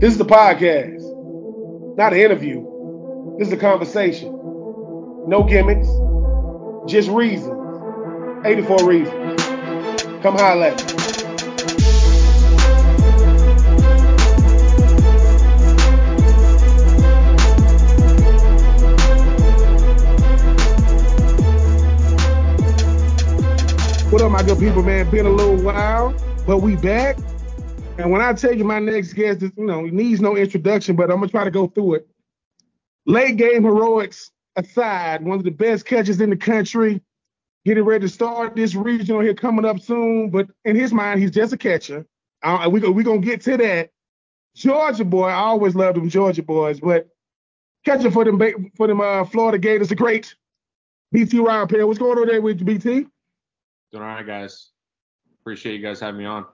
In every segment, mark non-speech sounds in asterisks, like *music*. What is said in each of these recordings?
This is the podcast, not an interview. This is a conversation. No gimmicks, just reasons. 84 reasons. Come holler at me. What up, my good people, man? Been a little while, but we back. And when I tell you my next guest, is, you know, he needs no introduction, but I'm gonna try to go through it. Late game heroics aside, one of the best catches in the country, getting ready to start this regional here coming up soon. But in his mind, he's just a catcher. Uh, we we gonna get to that. Georgia boy, I always loved them Georgia boys, but catcher for them for them uh, Florida Gators, the great BT Riopelle. What's going on there with BT? Doing all right, guys. Appreciate you guys having me on.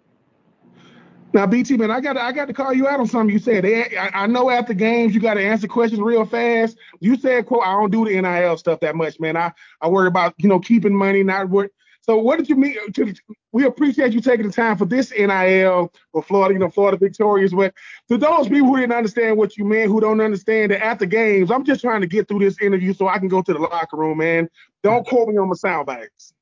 Now, BT man, I got I got to call you out on something you said. I, know after games you got to answer questions real fast. You said, "quote I don't do the NIL stuff that much, man. I I worry about you know keeping money, not work." So, what did you mean? Uh, we appreciate you taking the time for this NIL for Florida, you know, Florida victorious. But to those people who didn't understand what you meant, who don't understand that after games, I'm just trying to get through this interview so I can go to the locker room, man. Don't quote me on my sound bites.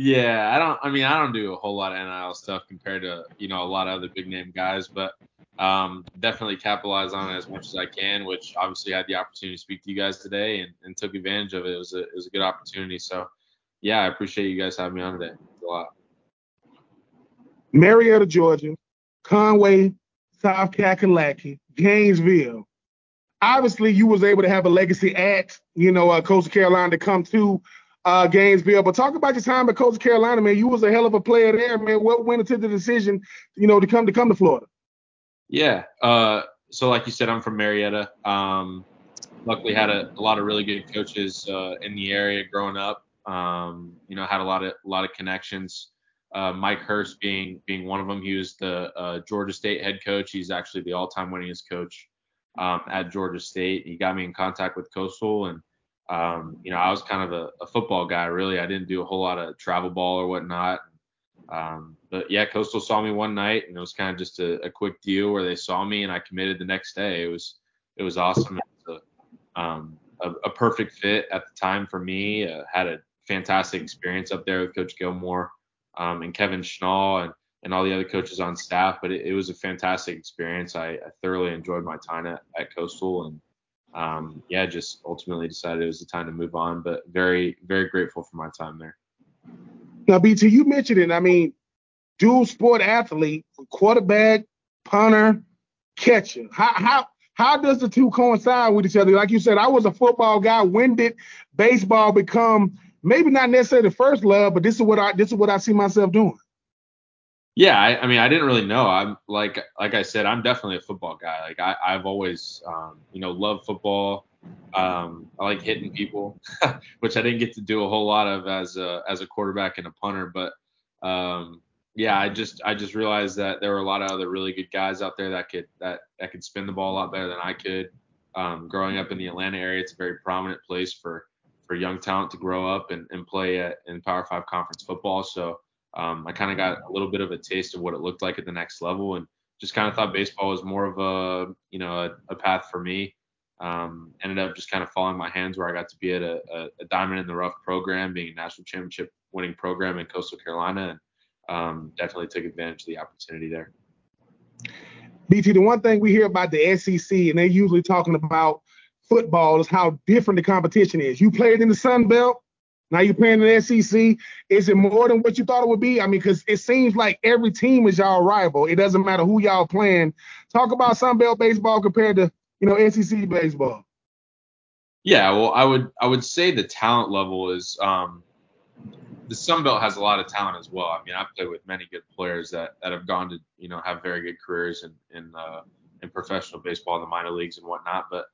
Yeah, I don't. I mean, I don't do a whole lot of NIL stuff compared to you know a lot of other big name guys, but um, definitely capitalize on it as much as I can. Which obviously I had the opportunity to speak to you guys today and, and took advantage of it. It was a it was a good opportunity. So yeah, I appreciate you guys having me on today. a lot. Marietta, Georgia, Conway, South Kakalaki, Gainesville. Obviously, you was able to have a legacy at you know uh, Coastal Carolina to come to uh, Gainesville. But talk about your time at Coastal Carolina, man. You was a hell of a player there, man. What went into the decision, you know, to come to come to Florida? Yeah. Uh, so like you said, I'm from Marietta. Um, luckily had a, a, lot of really good coaches uh, in the area growing up. Um, you know, had a lot of a lot of connections. Uh, Mike Hurst being being one of them. He was the uh, Georgia State head coach. He's actually the all-time winningest coach um, at Georgia State. He got me in contact with Coastal, and um, you know, I was kind of a, a, football guy, really. I didn't do a whole lot of travel ball or whatnot. Um, but yeah, Coastal saw me one night, and it was kind of just a, a, quick deal where they saw me, and I committed the next day. It was it was awesome. It was a, um, a, a, perfect fit at the time for me. Uh, had a fantastic experience up there with Coach Gilmore um, and Kevin Schnall and, and all the other coaches on staff. But it, it was a fantastic experience. I, I, thoroughly enjoyed my time at, at Coastal, and um, yeah, just ultimately decided it was the time to move on. But very, very grateful for my time there. Now, BT, you mentioned it. I mean, dual sport athlete, quarterback, punter, catcher. How how how does the two coincide with each other? Like you said, I was a football guy. When did baseball become maybe not necessarily the first love, but this is what I this is what I see myself doing. Yeah, I, I, mean, I didn't really know. I'm like, like I said, I'm definitely a football guy. Like I, I've always, um, you know, loved football. Um, I like hitting people, *laughs* which I didn't get to do a whole lot of as a as a quarterback and a punter. But um, yeah, I just I just realized that there were a lot of other really good guys out there that could that that could spin the ball a lot better than I could. Um, growing up in the Atlanta area, it's a very prominent place for for young talent to grow up and, and play at, in Power Five conference football. So um, I kind of got a little bit of a taste of what it looked like at the next level, and just kind of thought baseball was more of a you know a, a path for me. Um, ended up just kind of falling my hands where I got to be at a, a, a, diamond in the rough program, being a national championship winning program in Coastal Carolina, and um, definitely took advantage of the opportunity there. BT, the one thing we hear about the SEC, and they're usually talking about football, is how different the competition is. You played in the Sun Belt, now you're playing in the SEC. Is it more than what you thought it would be? I mean, because it seems like every team is y'all rival. It doesn't matter who y'all playing. Talk about Sunbelt baseball compared to you know SEC baseball. Yeah, well, I would I would say the talent level is um, the Sun Belt has a lot of talent as well. I mean, I've played with many good players that, that have gone to you know have very good careers in in, uh, in professional baseball in the minor leagues and whatnot. But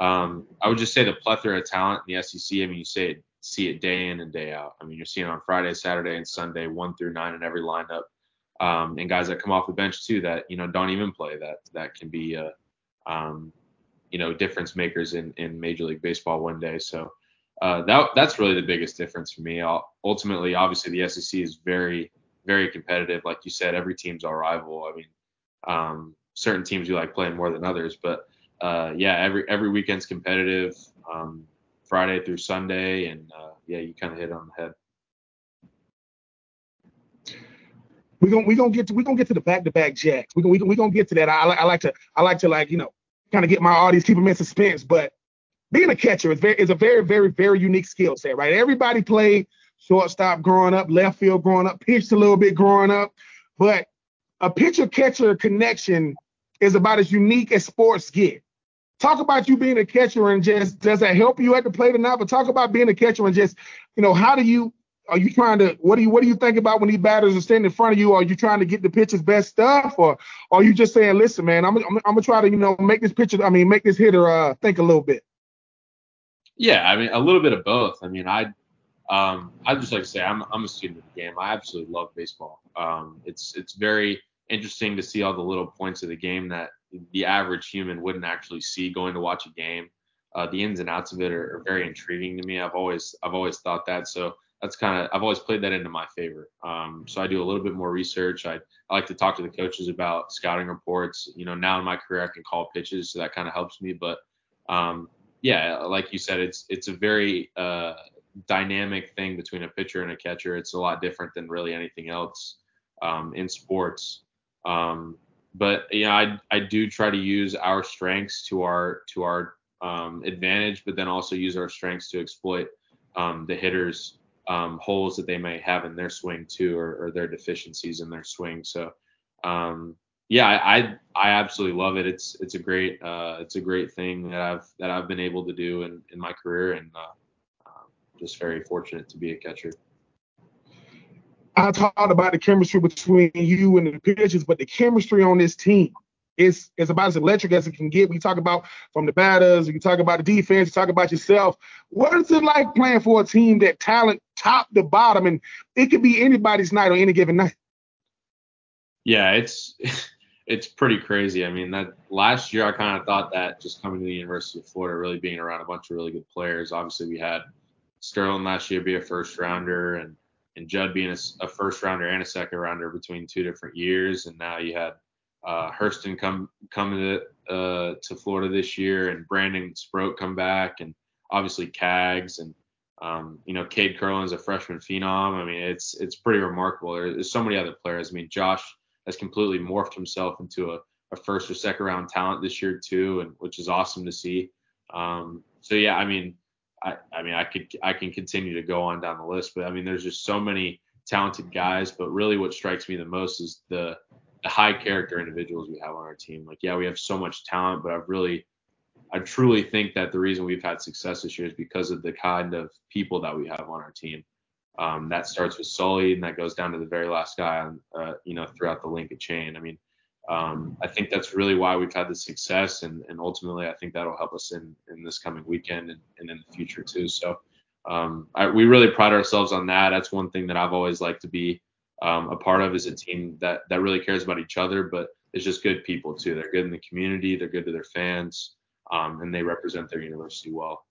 um, I would just say the plethora of talent in the SEC. I mean, you say see it day in and day out. I mean, you're seeing on Friday, Saturday, and Sunday, one through nine in every lineup, um, and guys that come off the bench too that you know don't even play that that can be uh, um, you know difference makers in in Major League Baseball one day. So uh, that that's really the biggest difference for me. I'll, ultimately, obviously, the SEC is very very competitive. Like you said, every team's our rival. I mean, um, certain teams you like playing more than others. But uh, yeah, every every weekend's competitive, um, Friday through Sunday, and uh, yeah, you kind of hit on the head. We're gonna we gonna get to we gonna get to the back to back jacks. We're gonna we gonna, gonna get to that. I, I like to I like to like you know kind of get my audience keep them in suspense. But being a catcher is very is a very very very unique skill set, right? Everybody played shortstop growing up, left field growing up, pitched a little bit growing up, but a pitcher catcher connection is about as unique as sports get. Talk about you being a catcher and just does that help you at the plate or not? But talk about being a catcher and just you know how do you are you trying to what do you what do you think about when these batters are standing in front of you? Are you trying to get the pitcher's best stuff, or are you just saying, listen, man, I'm, I'm, I'm gonna try to you know make this pitcher, I mean, make this hitter uh, think a little bit. Yeah, I mean, a little bit of both. I mean, I um, I just like to say I'm I'm a student of the game. I absolutely love baseball. Um, it's it's very interesting to see all the little points of the game that the average human wouldn't actually see going to watch a game. Uh, the ins and outs of it are, are very intriguing to me. I've always I've always thought that. So that's kind of I've always played that into my favor. Um, so I do a little bit more research. I, I like to talk to the coaches about scouting reports. You know, now in my career I can call pitches, so that kind of helps me. But um, yeah, like you said, it's it's a very uh, dynamic thing between a pitcher and a catcher. It's a lot different than really anything else um, in sports. Um, but you know, I I do try to use our strengths to our to our um, advantage, but then also use our strengths to exploit um, the hitters um, holes that they may have in their swing too, or, or their deficiencies in their swing. So, um, yeah, I, I absolutely love it. It's it's a great uh, it's a great thing that I've that I've been able to do in, in my career, and uh, uh, just very fortunate to be a catcher. I talked about the chemistry between you and the pitchers, but the chemistry on this team is is about as electric as it can get. We talk about from the batters, you talk about the defense, you talk about yourself. What is it like playing for a team that talent top to bottom, and it could be anybody's night on any given night? Yeah, it's *laughs* it's pretty crazy. I mean, that last year I kind of thought that just coming to the University of Florida, really being around a bunch of really good players. Obviously, we had Sterling last year be a first rounder, and and Judd being a, a first rounder and a second rounder between two different years, and now you had uh, Hurston come coming to uh, to Florida this year, and Brandon Sproat come back, and obviously Cags, and um, you know Cade Kurland's a freshman phenom. I mean, it's it's pretty remarkable. There's so many other players. I mean, Josh has completely morphed himself into a, a first or second round talent this year too, and which is awesome to see. Um, so yeah, I mean, I, I mean, I could I can continue to go on down the list, but I mean, there's just so many talented guys. But really, what strikes me the most is the the high character individuals we have on our team. Like, yeah, we have so much talent, but I've really, I truly think that the reason we've had success this year is because of the kind of people that we have on our team. Um, that starts with Sully and that goes down to the very last guy on, uh, you know, throughout the Lincoln chain. I mean, um, I think that's really why we've had the success, and, and ultimately, I think that'll help us in, in this coming weekend and, and in the future too. So, um, I, we really pride ourselves on that. That's one thing that I've always liked to be um, a part of is a team that that really cares about each other, but it's just good people too. They're good in the community, they're good to their fans, um, and they represent their university well.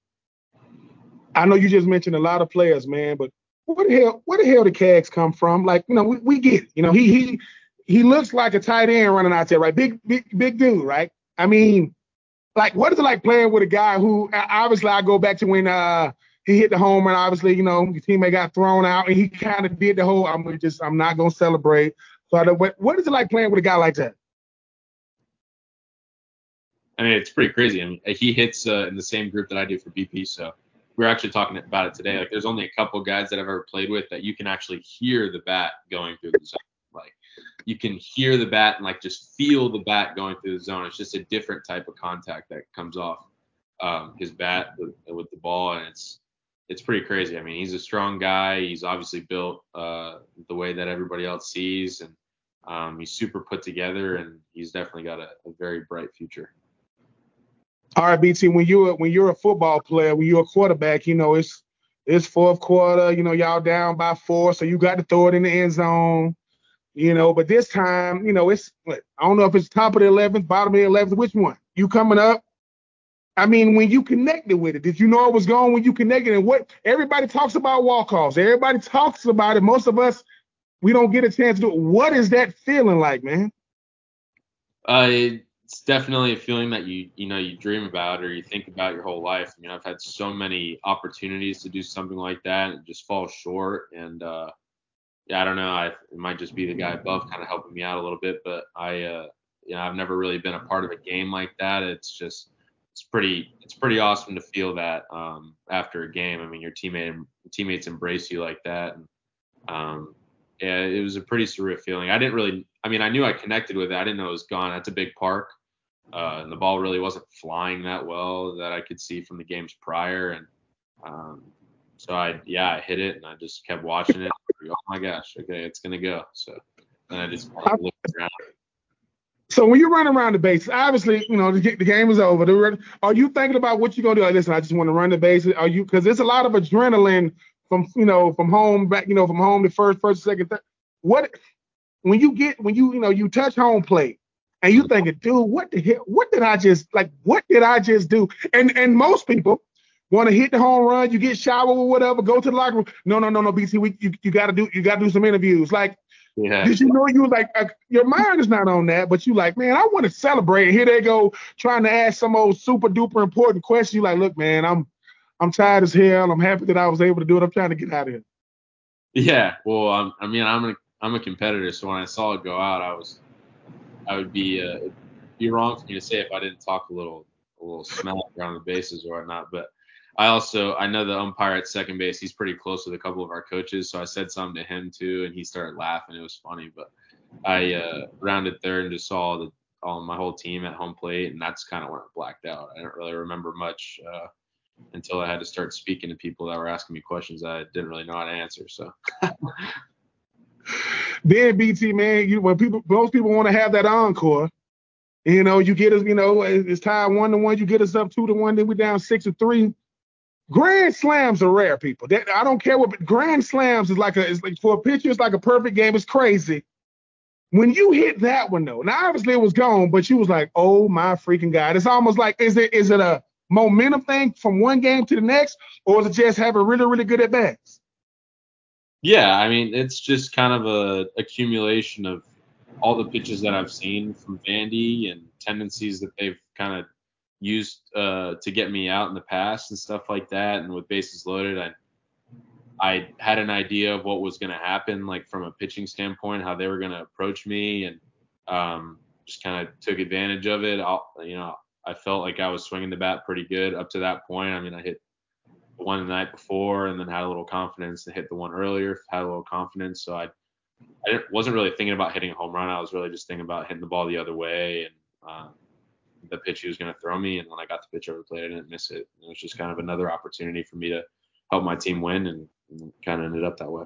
I know you just mentioned a lot of players, man, but where the hell where the hell did Cags come from? Like, you know, we, we get it. You know, he he he looks like a tight end running out there, right? Big big big dude, right? I mean, like, what is it like playing with a guy who obviously I go back to when uh he hit the home run. Obviously, you know, teammate got thrown out, and he kind of did the whole. I'm just, I'm not gonna celebrate. So, what, what is it like playing with a guy like that? I mean, it's pretty crazy. I mean, he hits uh, in the same group that I do for BP. So we are actually talking about it today. Like, there's only a couple guys that I've ever played with that you can actually hear the bat going through the zone. You can hear the bat and like just feel the bat going through the zone. It's just a different type of contact that comes off um, his bat with, with the ball, and it's it's pretty crazy. I mean, he's a strong guy. He's obviously built uh, the way that everybody else sees, and um, he's super put together, and he's definitely got a, a, very bright future. All right, BT. When you're when you're a football player, when you're a quarterback, you know it's it's fourth quarter. You know y'all down by four, so you got to throw it in the end zone. You know, but this time, you know, it's I don't know if it's top of the 11th, bottom of the 11th, which one? You coming up? I mean, when you connected with it, did you know it was going when you connected? And what everybody talks about walk-offs. Everybody talks about it. Most of us, we don't get a chance to do it. What is that feeling like, man? Uh, it's definitely a feeling that you you know you dream about or you think about your whole life. I mean, I've had so many opportunities to do something like that and just falls short. And uh, I don't know. I it might just be the guy above kind of helping me out a little bit, but I uh, you know I've never really been a part of a game like that. It's just it's pretty it's pretty awesome to feel that um, after a game. I mean, your teammate teammates embrace you like that. And, um, yeah, it was a pretty surreal feeling. I didn't really, I mean, I knew I connected with it. I didn't know it was gone. That's a big park. Uh, and the ball really wasn't flying that well that I could see from the games prior. And um, so I, yeah, I hit it and I just kept watching it. oh my gosh, okay, it's gonna go. So then I just kind of looked around. So when you run around the bases, obviously, you know, the, the game is over. Are you thinking about what you're gonna do? Like, listen, I just want to run the bases. Are you? Because there's a lot of adrenaline from, you know, from home back, you know, from home to first, first, second, third. What when you get when you, you know, you touch home plate and you thinking, dude, what the hell? What did I just like? What did I just do? And and most people want to hit the home run, you get shower or whatever, go to the locker room. No, no, no, no, BT, we, you, you gotta do you gotta do some interviews. Like yeah. Did you know you like uh, your mind is not on that, but you like, man, I want to celebrate. Here they go trying to ask some old super duper important question. You like, look, man, I'm I'm tired as hell. I'm happy that I was able to do it. I'm trying to get out of here. Yeah, well, I'm, I mean, I'm a I'm a competitor, so when I saw it go out, I was I would be uh, be wrong for me to say if I didn't talk a little a little smack around the bases or whatnot, but I also I know the umpire at second base. He's pretty close with a couple of our coaches, so I said something to him too, and he started laughing. It was funny, but I uh, rounded third and just saw the all my whole team at home plate, and that's kind of when I blacked out. I didn't really remember much uh, until I had to start speaking to people that were asking me questions I didn't really know how to answer. So. *laughs* then BT man, you when people most people want to have that encore. You know, you get us, you know, it's tied one to one. You get us up two to one, then we're down six to three Grand slams are rare, people. That, I don't care what but grand slams is like a it's like for a pitcher, it's like a perfect game. It's crazy. When you hit that one though, now obviously it was gone, but you was like, oh my freaking god. It's almost like is it is it a momentum thing from one game to the next, or is it just having really, really good at bats? Yeah, I mean, it's just kind of a accumulation of all the pitches that I've seen from Vandy and tendencies that they've kind of used uh, to get me out in the past and stuff like that. And with bases loaded, I I had an idea of what was going to happen, like from a pitching standpoint, how they were going to approach me, and um, just kind of took advantage of it. I'll, you know, I felt like I was swinging the bat pretty good up to that point. I mean, I hit one the night before, and then had a little confidence to hit the one earlier. Had a little confidence, so I I wasn't really thinking about hitting a home run. I was really just thinking about hitting the ball the other way and. Um, the pitch he was going to throw me. And when I got the pitch over the plate, I didn't miss it. It was just kind of another opportunity for me to help my team win, and, kind of ended up that way.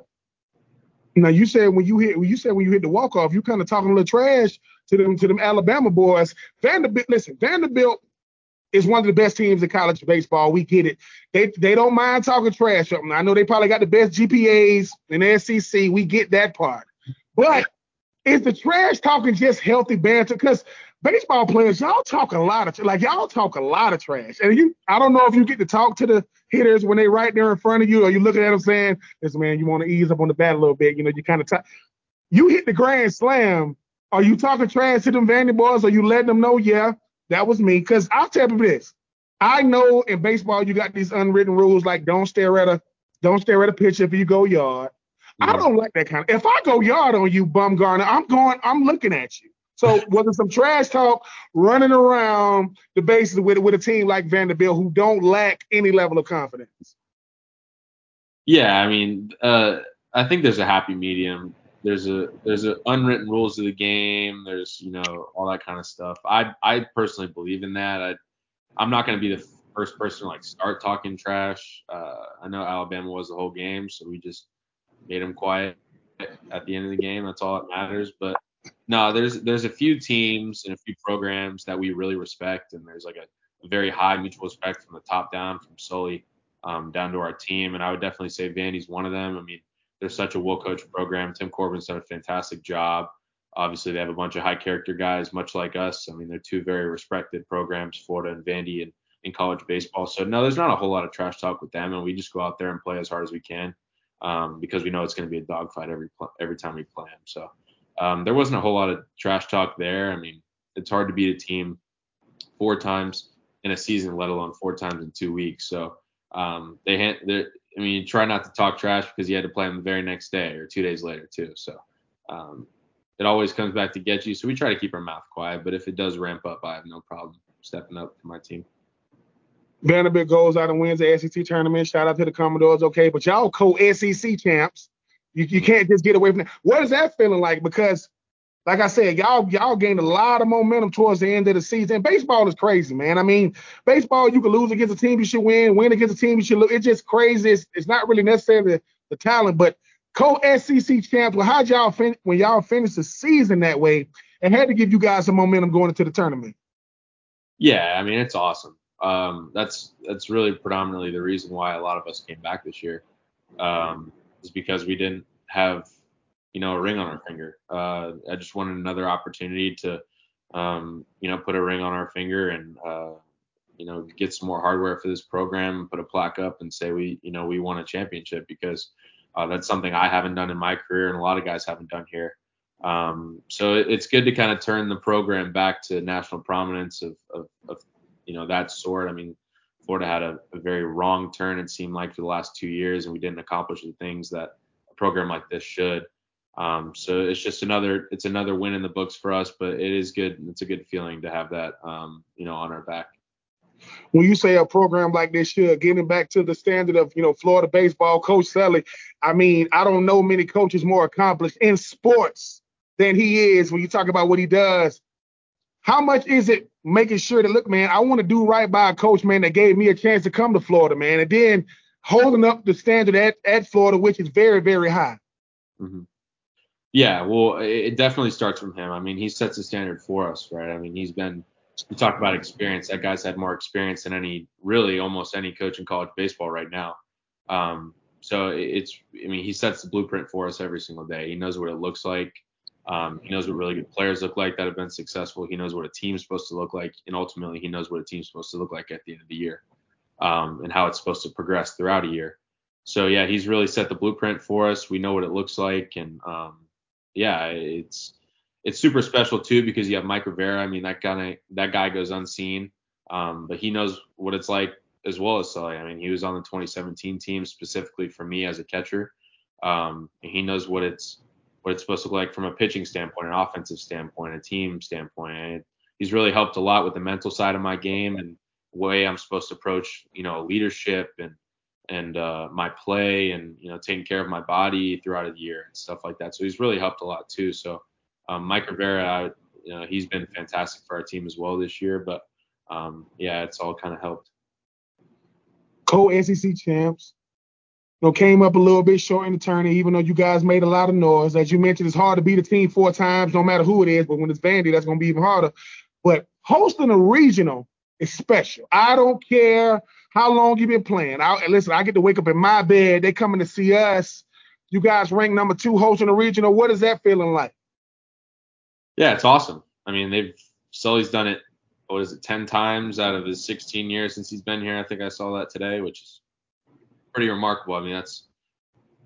Now you said when you hit, when you said when you hit the walk off, you kind of talking a little trash to them to them Alabama boys. Vanderbilt, listen, Vanderbilt is one of the best teams in college baseball. We get it. They they don't mind talking trash. I know they probably got the best GPAs in the SEC. We get that part. But is the trash talking just healthy banter? Because baseball players, y'all talk a lot of like y'all talk a lot of trash. And you, I don't know if you get to talk to the hitters when they right there in front of you, or you looking at them saying, "This man, you want to ease up on the bat a little bit." You know, you kind of talk. You hit the grand slam. Are you talking trash to them Vandy boys? Are you letting them know, yeah, that was me? Because I'll tell you this. I know in baseball you got these unwritten rules like don't stare at a don't stare at a pitch if you go yard. I don't like that kind of. If I go yard on you, Bumgarner, I'm going. I'm looking at you. So whether some trash talk running around the bases with with a team like Vanderbilt who don't lack any level of confidence. Yeah, I mean, uh, I think there's a happy medium. There's a there's a unwritten rules of the game. There's you know all that kind of stuff. I I personally believe in that. I I'm not going to be the first person to like start talking trash. Uh, I know Alabama was the whole game, so we just made them quiet at the end of the game. That's all that matters. But no, there's there's a few teams and a few programs that we really respect, and there's like a, a very high mutual respect from the top down, from Sully um, down to our team. And I would definitely say Vandy's one of them. I mean, they're such a well coached program. Tim Corbin's done a fantastic job. Obviously, they have a bunch of high character guys, much like us. I mean, they're two very respected programs, Florida and Vandy, in, in college baseball. So no, there's not a whole lot of trash talk with them, and we just go out there and play as hard as we can um, because we know it's going to be a dogfight every every time we play them. So um, there wasn't a whole lot of trash talk there. I mean, it's hard to beat a team four times in a season, let alone four times in two weeks. So um, they had, I mean, try not to talk trash because you had to play them the very next day or two days later too. So um, it always comes back to get you. So we try to keep our mouth quiet. But if it does ramp up, I have no problem stepping up for my team. Vanderbilt goes out and wins the SEC tournament. Shout out to the Commodores, okay. But y'all co-SEC champs. You, you can't just get away from that. What is that feeling like? Because, like I said, y'all y'all gained a lot of momentum towards the end of the season. Baseball is crazy, man. I mean, baseball you can lose against a team you should win, win against a team you should lose. It's just crazy. It's, it's not really necessarily the, the talent, but co-SEC champs. Well, how'd y'all fin- when y'all finished the season that way and had to give you guys some momentum going into the tournament? Yeah, I mean it's awesome. Um, that's that's really predominantly the reason why a lot of us came back this year. Um, is because we didn't have you know a ring on our finger. Uh, I just wanted another opportunity to um, you know put a ring on our finger and uh, you know get some more hardware for this program, put a plaque up and say we you know we won a championship because uh, that's something I haven't done in my career and a lot of guys haven't done here. Um, so it, it's good to kind of turn the program back to national prominence of, of, of you know that sort. I mean, Florida had a, a, very wrong turn it seemed like for the last two years, and we didn't accomplish the things that a program like this should. Um, so it's just another it's another win in the books for us, but it is good. It's a good feeling to have that um, you know on our back. When you say a program like this should getting back to the standard of you know Florida baseball, Coach Sully, I mean I don't know many coaches more accomplished in sports than he is when you talk about what he does. How much is it making sure that look, man, I want to do right by a coach, man, that gave me a chance to come to Florida, man, and then holding up the standard at, at Florida, which is very, very high. Mm-hmm. Yeah, well, it definitely starts from him. I mean, he sets the standard for us, right? I mean, he's been. You talk about experience. That guy's had more experience than any, really, almost any coach in college baseball right now. Um, so it's, I mean, he sets the blueprint for us every single day. He knows what it looks like. Um, he knows what really good players look like that have been successful. He knows what a team's supposed to look like, and ultimately, he knows what a team's supposed to look like at the end of the year, um, and how it's supposed to progress throughout a year. So yeah, he's really set the blueprint for us. We know what it looks like, and um, yeah, it's it's super special too because you have Mike Rivera. I mean, that guy that guy goes unseen, um, but he knows what it's like as well as Sully. I mean, he was on the 2017 team specifically for me as a catcher, um, he knows what it's what it's supposed to look like from a pitching standpoint, an offensive standpoint, a team standpoint. And he's really helped a lot with the mental side of my game and way I'm supposed to approach, you know, leadership and and uh, my play and you know taking care of my body throughout the year and stuff like that. So he's really helped a lot too. So um, Mike Rivera, you know, he's been fantastic for our team as well this year. But um, yeah, it's all kind of helped. Co-SEC champs, know, came up a little bit short in the tourney, even though you guys made a lot of noise. As you mentioned, it's hard to beat a team four times, no matter who it is. But when it's Vandy, that's going to be even harder. But hosting a regional is special. I don't care how long you've been playing. I, listen, I get to wake up in my bed. They coming to see us. You guys rank number two hosting a regional. What is that feeling like? Yeah, it's awesome. I mean, they've Sully's done it. What is it, ten times out of his 16 years since he's been here? I think I saw that today, which is pretty remarkable. I mean, that's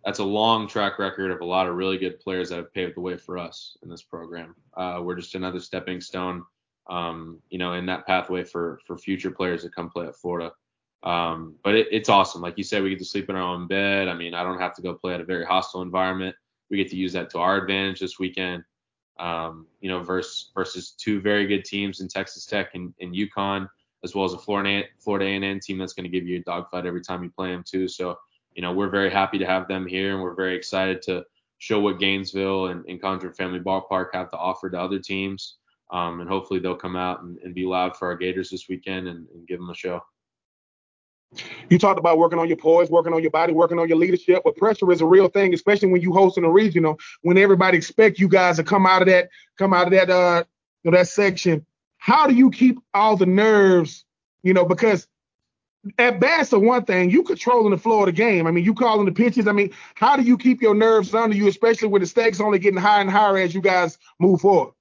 that's a long track record of a lot of really good players that have paved the way for us in this program. Uh, we're just another stepping stone, um, you know, in that pathway for for future players to come play at Florida. Um, but it, it's awesome. Like you said, we get to sleep in our own bed. I mean, I don't have to go play at a very hostile environment. We get to use that to our advantage this weekend. Um, you know, versus versus two very good teams in Texas Tech and, and UConn as well as a Florida Florida A&M team that's going to give you a dogfight every time you play them too. So you know we're very happy to have them here, and we're very excited to show what Gainesville and, and Condron Family Ballpark have to offer to other teams. Um, and hopefully they'll come out and, and, be loud for our Gators this weekend and, and give them a show. You talked about working on your poise, working on your body, working on your leadership, but pressure is a real thing, especially when you hosting a regional, when everybody expect you guys to come out of that, come out of that, uh, you know, that section how do you keep all the nerves, you know, because at bats are one thing, you controlling the flow of the game. I mean, you calling the pitches. I mean, how do you keep your nerves under you, especially when the stakes only getting higher and higher as you guys move forward?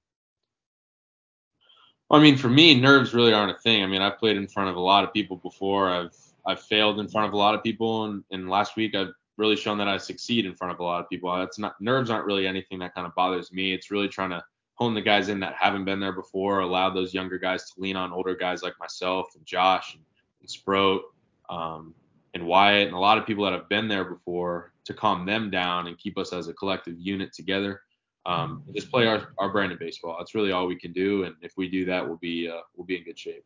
I mean, for me, nerves really aren't a thing. I mean, I've played in front of a lot of people before. I've I've failed in front of a lot of people, and, and last week I've really shown that I succeed in front of a lot of people. That's not nerves aren't really anything that kind of bothers me. It's really trying to pulling the guys in that haven't been there before, allow those younger guys to lean on older guys like myself and Josh and, and Sproat um, and Wyatt and a lot of people that have been there before to calm them down and keep us as a collective unit together. Um, just play our, our brand of baseball. That's really all we can do, and if we do that, we'll be uh, we'll be in good shape.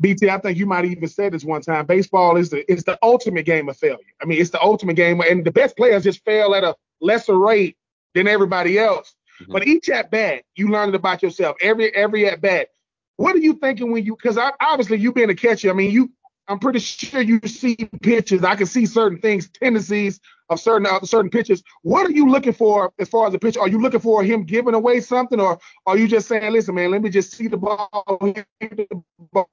BT, I think you might even said this one time. Baseball is the is the ultimate game of failure. I mean, it's the ultimate game, and the best players just fail at a lesser rate than everybody else. Mm-hmm. But each at bat, you learn it about yourself. Every every at bat. What are you thinking when you? Because obviously you being a catcher, I mean, you. I'm pretty sure you see pitches. I can see certain things, tendencies of certain uh, certain pitches. What are you looking for as far as the pitch? Are you looking for him giving away something, or are you just saying, listen, man, let me just see the ball, the ball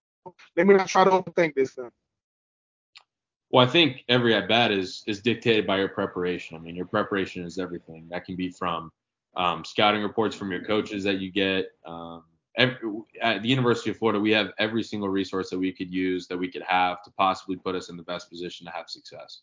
let me not try to overthink this thing. Well, I think every at bat is is dictated by your preparation. I mean, your preparation is everything. That can be from um, scouting reports from your coaches that you get. Um, every, at the University of Florida, we have every single resource that we could use that we could have to possibly put us in the best position to have success.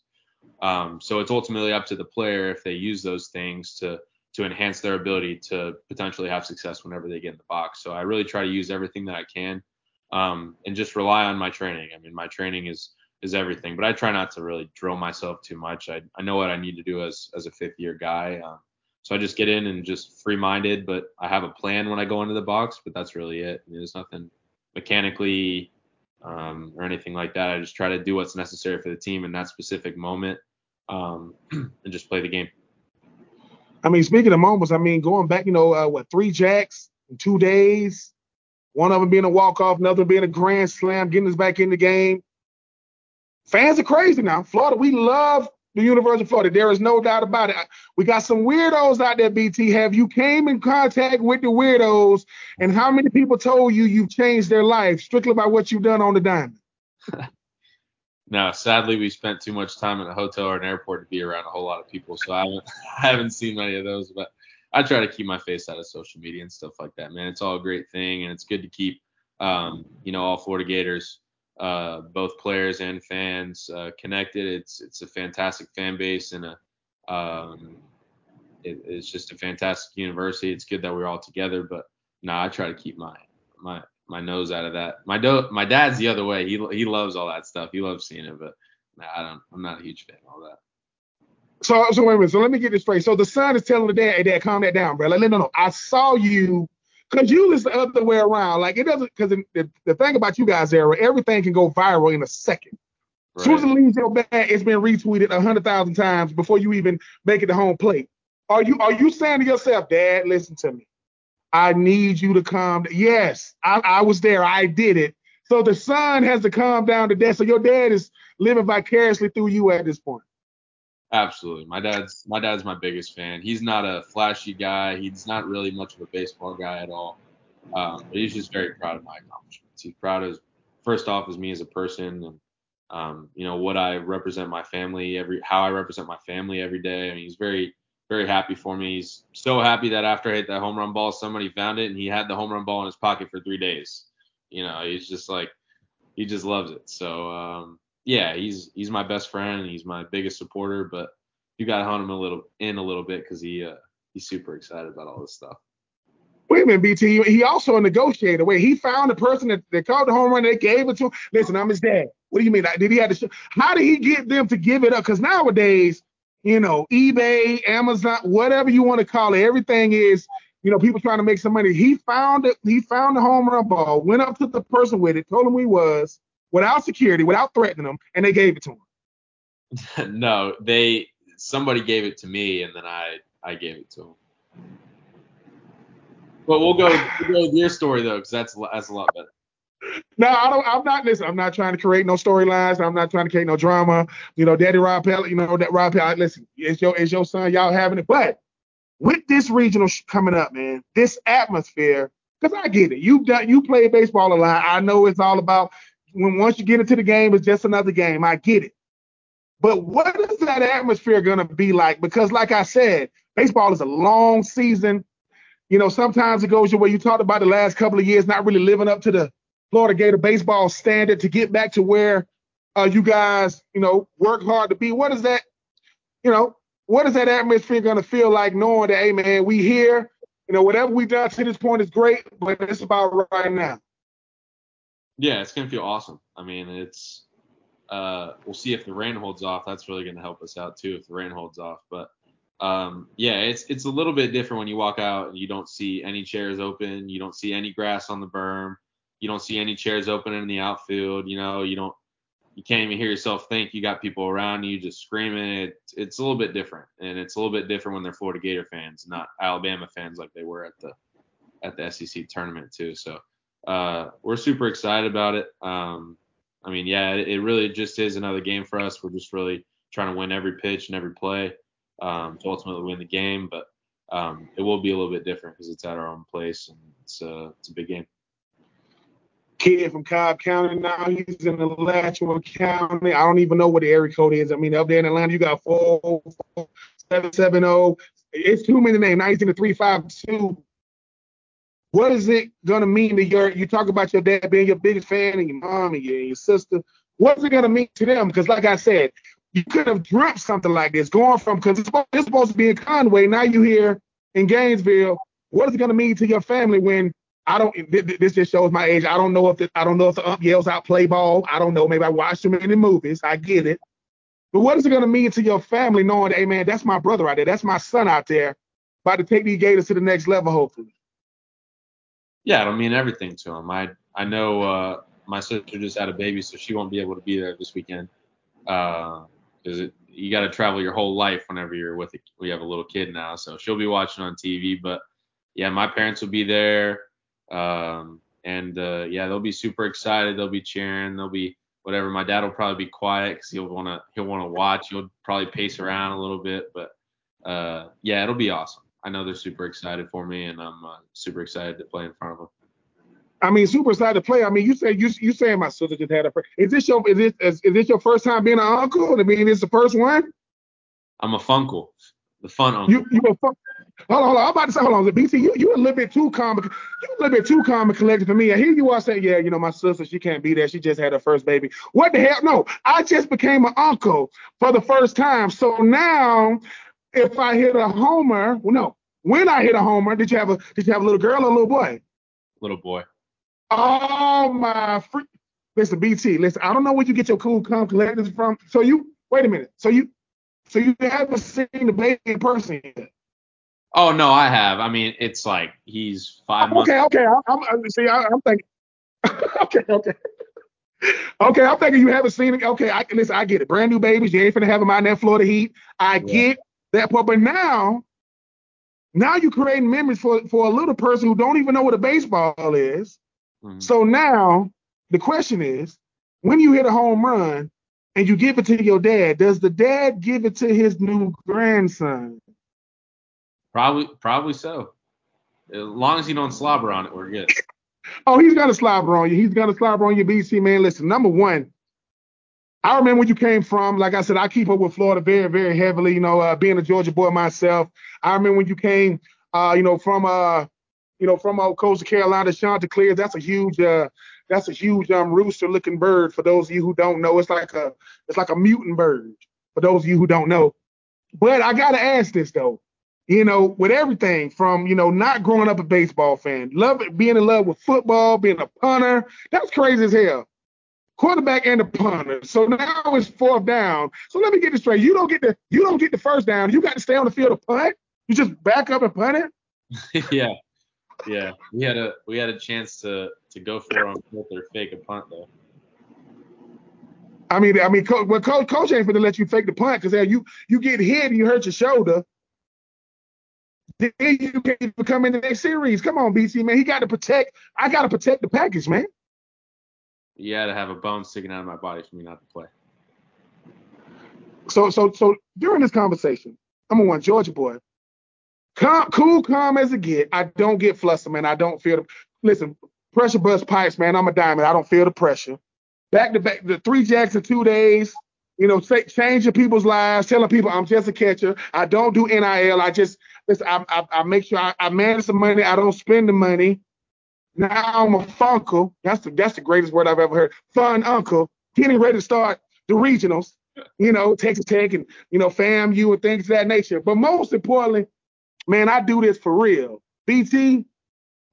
Um, so it's ultimately up to the player if they use those things to to enhance their ability to potentially have success whenever they get in the box. So I really try to use everything that I can um, and just rely on my training. I mean, my training is is everything, but I try not to really drill myself too much. I, I know what I need to do as as a fifth year guy. Um, so I just get in and just free minded, but I have a plan when I go into the box, but that's really it. I mean, there's nothing mechanically um, or anything like that. I just try to do what's necessary for the team in that specific moment um, *clears throat* and just play the game. I mean, speaking of moments, I mean, going back, you know, uh, what three jacks in two days, one of them being a walk-off, another being a grand slam, getting us back in the game. Fans are crazy now. Florida, we love the University of Florida. There is no doubt about it. We got some weirdos out there, BT. Have you came in contact with the weirdos? And how many people told you you've changed their life strictly by what you've done on the diamond? *laughs* no, sadly, we spent too much time in a hotel or an airport to be around a whole lot of people, so I haven't, *laughs* I haven't seen many of those. But I try to keep my face out of social media and stuff like that, man. It's all a great thing, and it's good to keep, um, you know, all Florida Gators, uh, both players and fans, uh, connected. It's it's a fantastic fan base and a, um, it, it's just a fantastic university. It's good that we're all together, but no, nah, I try to keep my my my nose out of that. My do- my dad's the other way. He he loves all that stuff. He loves seeing it, but nah, I don't. I'm not a huge fan of all that. So, so wait a minute. So let me get this straight. So the son is telling the dad, "Hey, dad, calm that down, bro. Like, no, no, no. I saw you." Because you it's the other way around. Like it doesn't. Because the, the thing about you guys, era, everything can go viral in a second. Right. As soon as it leaves your bag, it's been retweeted a hundred thousand times before you even make it to home plate. Are you are you saying to yourself, Dad, listen to me. I need you to calm. Down. Yes, I, I was there. I did it. So the son has to calm down to dad. So your dad is living vicariously through you at this point. Absolutely. My dad's my dad's my biggest fan. He's not a flashy guy. He's not really much of a baseball guy at all. Um, but he's just very proud of my accomplishments. He's proud of first off as me as a person and um, you know what I represent my family every how I represent my family every day. I mean he's very very happy for me. He's so happy that after I hit that home run ball, somebody found it and he had the home run ball in his pocket for three days. You know, he's just like he just loves it. So um, yeah, he's he's my best friend and he's my biggest supporter, but you got to hunt him a little in a little bit because he uh, he's super excited about all this stuff. Wait a minute, BT. He also a negotiator. Wait, he found the person that, that called the home run. They gave it to him. Listen, I'm his dad. What do you mean? Did he have to? Show? How did he get them to give it up? Because nowadays, you know, eBay, Amazon, whatever you want to call it, everything is, you know, people trying to make some money. He found it. He found the home run ball. Went up to the person with it. Told him he was without security, without threatening them, and they gave it to him. *laughs* no, they somebody gave it to me, and then I I gave it to him. But we'll go, we'll go with your story though, because that's that's a lot better. No, I don't. I'm not. Listen, I'm not trying to create no storylines. I'm not trying to create no drama. You know, Daddy Riopelle. You know that Riopelle. Listen, it's your it's your son. Y'all having it, but with this regional sh- coming up, man, this atmosphere. Because I get it. You've done. You play baseball a lot. I know it's all about when once you get into the game, it's just another game. I get it. But what is that atmosphere going to be like? Because, like I said, baseball is a long season. You know, sometimes it goes your way. You talked about the last couple of years not really living up to the Florida Gator baseball standard to get back to where uh, you guys, you know, work hard to be. What is that? You know, what is that atmosphere going to feel like knowing that, hey, man, we here you know, whatever we've done to this point is great, but it's about right now. Yeah, it's gonna feel awesome. I mean, it's uh, we'll see if the rain holds off. That's really gonna help us out too if the rain holds off. But um, yeah, it's it's a little bit different when you walk out and you don't see any chairs open, you don't see any grass on the berm, you don't see any chairs open in the outfield. You know, you don't you can't even hear yourself think. You got people around you just screaming. It, it's a little bit different, and it's a little bit different when they're Florida Gator fans, not Alabama fans like they were at the at the SEC tournament too. So uh, we're super excited about it. Um, I mean, yeah, it, it, really just is another game for us. We're just really trying to win every pitch and every play um, to ultimately win the game, but um, it will be a little bit different because it's at our own place and it's uh, it's a big game kid from Cobb County now. He's in Alachua County. I don't even know what the area code is. I mean, up there in Atlanta, you got 47770. It's too many names. Now he's in the 352. What is it to mean to your, you talk about your dad being your biggest fan and your mom and your, your sister. What's it to mean to them? Because like I said, you could have dreamt something like this going from, because it's, it's supposed to be in Conway. Now you here in Gainesville. What is it to mean to your family when I don't. This just shows my age. I don't know if the, I don't know if the ump yells out play ball. I don't know. Maybe I watched too many movies. I get it. But what is it to mean to your family knowing, hey man, that's my brother out there. That's my son out there, about to take these Gators to the next level, hopefully. Yeah, it'll mean everything to him. I I know uh, my sister just had a baby, so she won't be able to be there this weekend. Because uh, you got to travel your whole life whenever you're with. A, we have a little kid now, so she'll be watching on TV. But yeah, my parents will be there. Um, and uh, yeah, they'll be super excited. They'll be cheering. They'll be whatever. My dad will probably be quiet because he'll wanna he'll wanna watch. He'll probably pace around a little bit, but uh, yeah, it'll be awesome. I know they're super excited for me, and I'm uh, super excited to play in front of them. I mean, super excited to play. I mean, you say you you saying my sister just had a. Is this your is this is, is this your first time being an uncle? I mean, it's the first one. I'm a funkle, the fun uncle. You you a fun, Hold on, hold on. I'm about to say, hold on. BT, you you a little bit too calm. You a little bit too calm and collected for me. I hear you all saying, yeah, you know, my sister, she can't be there. She just had her first baby. What the hell? No, I just became an uncle for the first time. So now, if I hit a homer, well, no, when I hit a homer, did you have a did you have a little girl or a little boy? Little boy. Oh my freak. Listen, BT, listen, I don't know where you get your cool calm collectors from. So you wait a minute. So you so you haven't seen the baby in person yet. Oh no, I have. I mean, it's like he's five months. Okay, okay. I'm, I'm see. I, am thinking. *laughs* okay, okay. Okay, I'm thinking you haven't seen it. Okay, I listen. I get it. Brand new babies. You ain't finna have them out in that Florida heat. I yeah. get that part. But now, now you're creating memories for for a little person who don't even know what a baseball is. Mm-hmm. So now the question is, when you hit a home run and you give it to your dad, does the dad give it to his new grandson? Probably, probably so. As long as you don't slobber on it, we're good. *laughs* oh, he's got to slobber on you. He's got to slobber on you, BT man. Listen, number one, I remember when you came from. Like I said, I keep up with Florida very, very heavily. You know, uh, being a Georgia boy myself, I remember when you came. Uh, you know, from uh, you know, from uh, Coastal Carolina, Chanticleer. That's a huge, uh, that's a huge um rooster-looking bird. For those of you who don't know, it's like a, it's like a mutant bird. For those of you who don't know, but I gotta ask this though you know, with everything from, you know, not growing up a baseball fan, love it, being in love with football, being a punter. That's crazy as hell. Quarterback and the punter. So now it's fourth down. So let me get this straight. You don't get the you don't get the first down. You got to stay on the field to punt. You just back up and punt it. *laughs* yeah, yeah. We had a we had a chance to to go for it on fourth or fake a punt though. I mean, I mean, coach, well, coach, coach ain't gonna let you fake the punt because you you get hit and you hurt your shoulder then you can't even come in the next series. Come on, BT man. He got to protect. I got to protect the package, man. Had to have a bone sticking out of my body for me not to play. So, so, so during this conversation, a one Georgia boy. Calm, cool, calm as it get. I don't get flustered, man. I don't feel the. Listen, pressure bust pipes, man. I'm a diamond. I don't feel the pressure. Back to back, the three jacks in two days. You know, say, changing people's lives, telling people I'm just a catcher. I don't do NIL. I just listen. I, I, I make sure I, I, manage the money. I don't spend the money. Now I'm a funkle. That's the that's the greatest word I've ever heard. Fun uncle. Getting ready to start the regionals. You know, Texas Tech and you know FAMU and things of that nature. But most importantly, man, I do this for real. BT,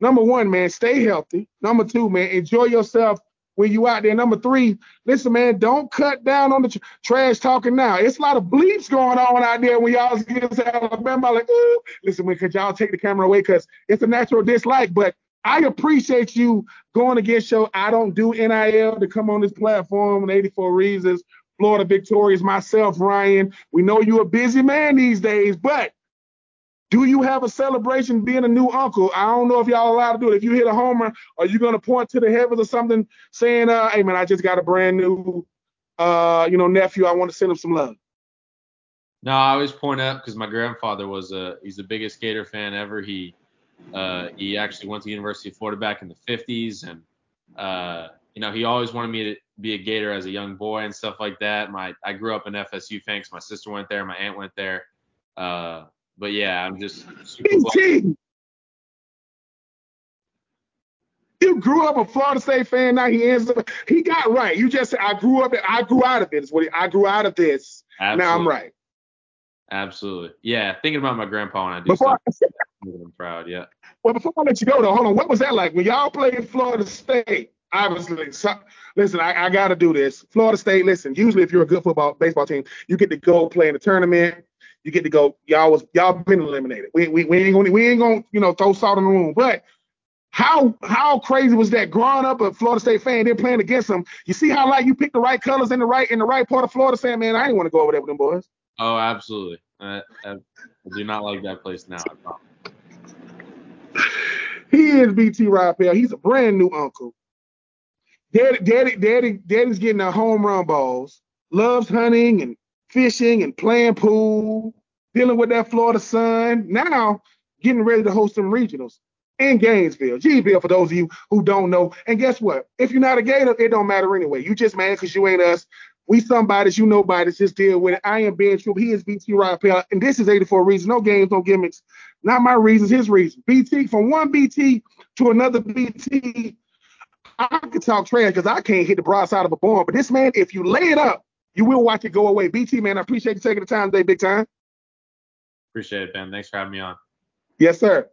number one, man, stay healthy. Number two, man, enjoy yourself when you out there. Number three, listen, man, don't cut down on the tr- trash talking now. It's a lot of bleeps going on out there when y'all get Alabama. Like, ooh, listen, man, could y'all take the camera away because it's a natural dislike. But I appreciate you going against your I don't do NIL to come on this platform in 84 reasons. Florida victorious, myself, Ryan. We know you're a busy man these days, but do you have a celebration being a new uncle? I don't know if y'all allowed to do it. If you hit a homer, are you gonna point to the heavens or something saying, uh, hey man, I just got a brand new uh, you know, nephew. I want to send him some love. No, I always point up because my grandfather was a he's the biggest Gator fan ever. He uh, he actually went to the University of Florida back in the 50s, and uh, you know he always wanted me to be a Gator as a young boy and stuff like that. My I grew up an FSU fan because my sister went there, my aunt went there. Uh, but yeah, I'm just super You grew up a Florida State fan. Now he ends up. He got right. You just said I grew up. I grew out of it. Is what he, I grew out of this. Absolutely. Now I'm right. Absolutely. Yeah. Thinking about my grandpa when I do before stuff. I, I'm proud. Yeah. Well, before I let you go though, hold on. What was that like when y'all played Florida State? Obviously, so, listen, I, I got to do this. Florida State. Listen, usually if you're a good football baseball team, you get to go play in the tournament you get to go. Y'all was y'all been eliminated. We, we, we ain't gonna we ain't gonna you know throw salt in the room. But how how crazy was that? Growing up a Florida State fan, they're playing against them. You see how like you pick the right colors in the right in the right part of Florida, saying, man, I ain't want to go over there with them boys. Oh, absolutely. I, I, do not like that place now. He is BT Riopelle. He's a brand new uncle. Daddy, daddy, daddy, daddy's getting the home run balls. Loves hunting and fishing and playing pool, dealing with that Florida sun. Now getting ready to host some regionals in Gainesville, Gville, for those of you who don't know. And guess what? If you're not a Gator, it don't matter anyway. You just mad because you ain't us. We somebody's, you nobody. Just deal with it. I am Ben Troop. He is BT Riopelle, and this is 84 Reasons. No games, no gimmicks. Not my reasons, his reasons. BT from one BT to another BT. I can talk trash because I can't hit the broadside of a barn. But this man, if you lay it up, you will watch it go away. BT, man, I appreciate you taking the time today, big time. Appreciate it, Ben. Thanks for having me on. Yes, sir.